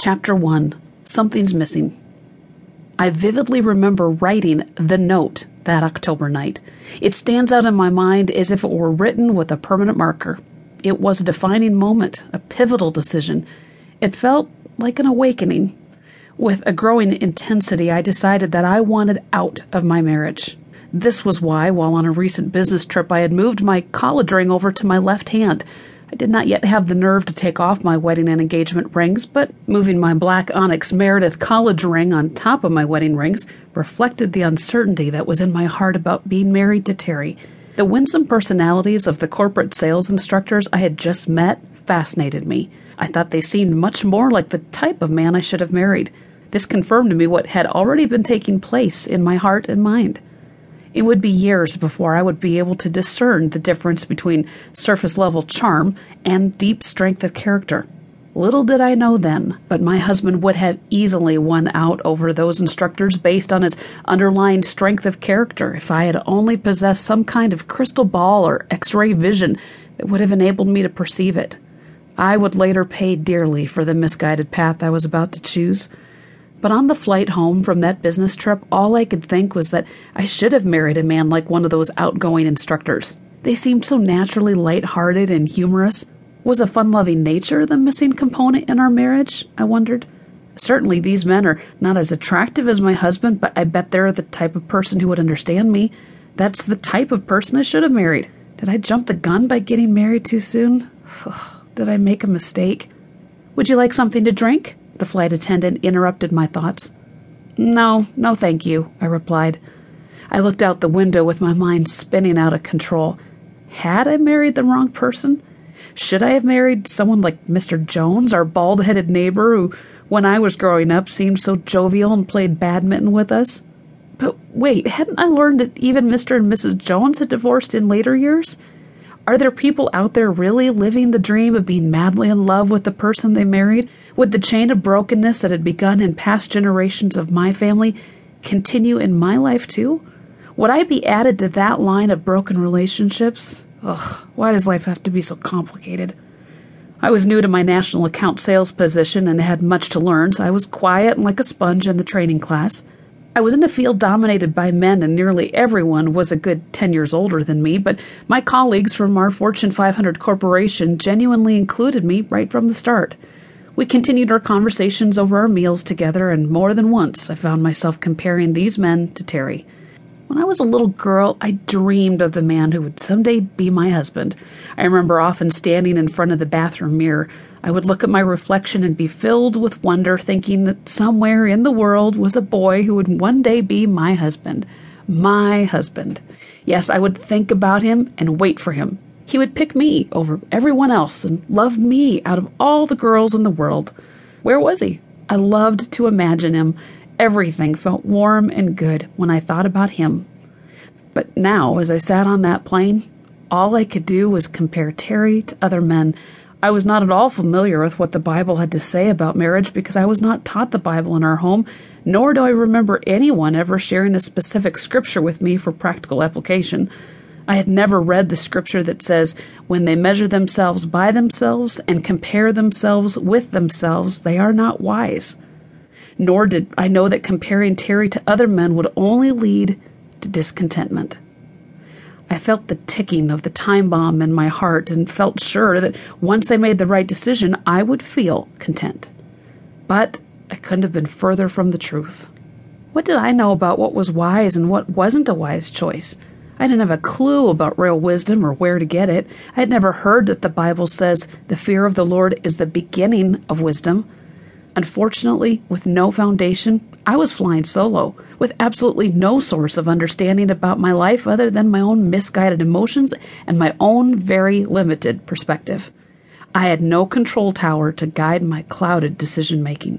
Chapter 1 Something's Missing. I vividly remember writing the note that October night. It stands out in my mind as if it were written with a permanent marker. It was a defining moment, a pivotal decision. It felt like an awakening. With a growing intensity, I decided that I wanted out of my marriage. This was why, while on a recent business trip, I had moved my collar ring over to my left hand. I did not yet have the nerve to take off my wedding and engagement rings, but moving my black onyx Meredith college ring on top of my wedding rings reflected the uncertainty that was in my heart about being married to Terry. The winsome personalities of the corporate sales instructors I had just met fascinated me. I thought they seemed much more like the type of man I should have married. This confirmed to me what had already been taking place in my heart and mind. It would be years before I would be able to discern the difference between surface level charm and deep strength of character. Little did I know then, but my husband would have easily won out over those instructors based on his underlying strength of character if I had only possessed some kind of crystal ball or x ray vision that would have enabled me to perceive it. I would later pay dearly for the misguided path I was about to choose. But on the flight home from that business trip, all I could think was that I should have married a man like one of those outgoing instructors. They seemed so naturally light-hearted and humorous. Was a fun loving nature the missing component in our marriage? I wondered. Certainly, these men are not as attractive as my husband, but I bet they're the type of person who would understand me. That's the type of person I should have married. Did I jump the gun by getting married too soon? Did I make a mistake? Would you like something to drink? The flight attendant interrupted my thoughts. No, no, thank you, I replied. I looked out the window with my mind spinning out of control. Had I married the wrong person? Should I have married someone like Mr. Jones, our bald headed neighbor who, when I was growing up, seemed so jovial and played badminton with us? But wait, hadn't I learned that even Mr. and Mrs. Jones had divorced in later years? Are there people out there really living the dream of being madly in love with the person they married? Would the chain of brokenness that had begun in past generations of my family continue in my life too? Would I be added to that line of broken relationships? Ugh, why does life have to be so complicated? I was new to my national account sales position and had much to learn, so I was quiet and like a sponge in the training class. I was in a field dominated by men, and nearly everyone was a good 10 years older than me, but my colleagues from our Fortune 500 corporation genuinely included me right from the start. We continued our conversations over our meals together, and more than once I found myself comparing these men to Terry. When I was a little girl, I dreamed of the man who would someday be my husband. I remember often standing in front of the bathroom mirror. I would look at my reflection and be filled with wonder, thinking that somewhere in the world was a boy who would one day be my husband. My husband. Yes, I would think about him and wait for him. He would pick me over everyone else and love me out of all the girls in the world. Where was he? I loved to imagine him Everything felt warm and good when I thought about him. But now, as I sat on that plane, all I could do was compare Terry to other men. I was not at all familiar with what the Bible had to say about marriage because I was not taught the Bible in our home, nor do I remember anyone ever sharing a specific scripture with me for practical application. I had never read the scripture that says, When they measure themselves by themselves and compare themselves with themselves, they are not wise nor did I know that comparing Terry to other men would only lead to discontentment. I felt the ticking of the time bomb in my heart and felt sure that once I made the right decision, I would feel content. But I couldn't have been further from the truth. What did I know about what was wise and what wasn't a wise choice? I didn't have a clue about real wisdom or where to get it. I had never heard that the Bible says the fear of the Lord is the beginning of wisdom. Unfortunately, with no foundation, I was flying solo, with absolutely no source of understanding about my life other than my own misguided emotions and my own very limited perspective. I had no control tower to guide my clouded decision making.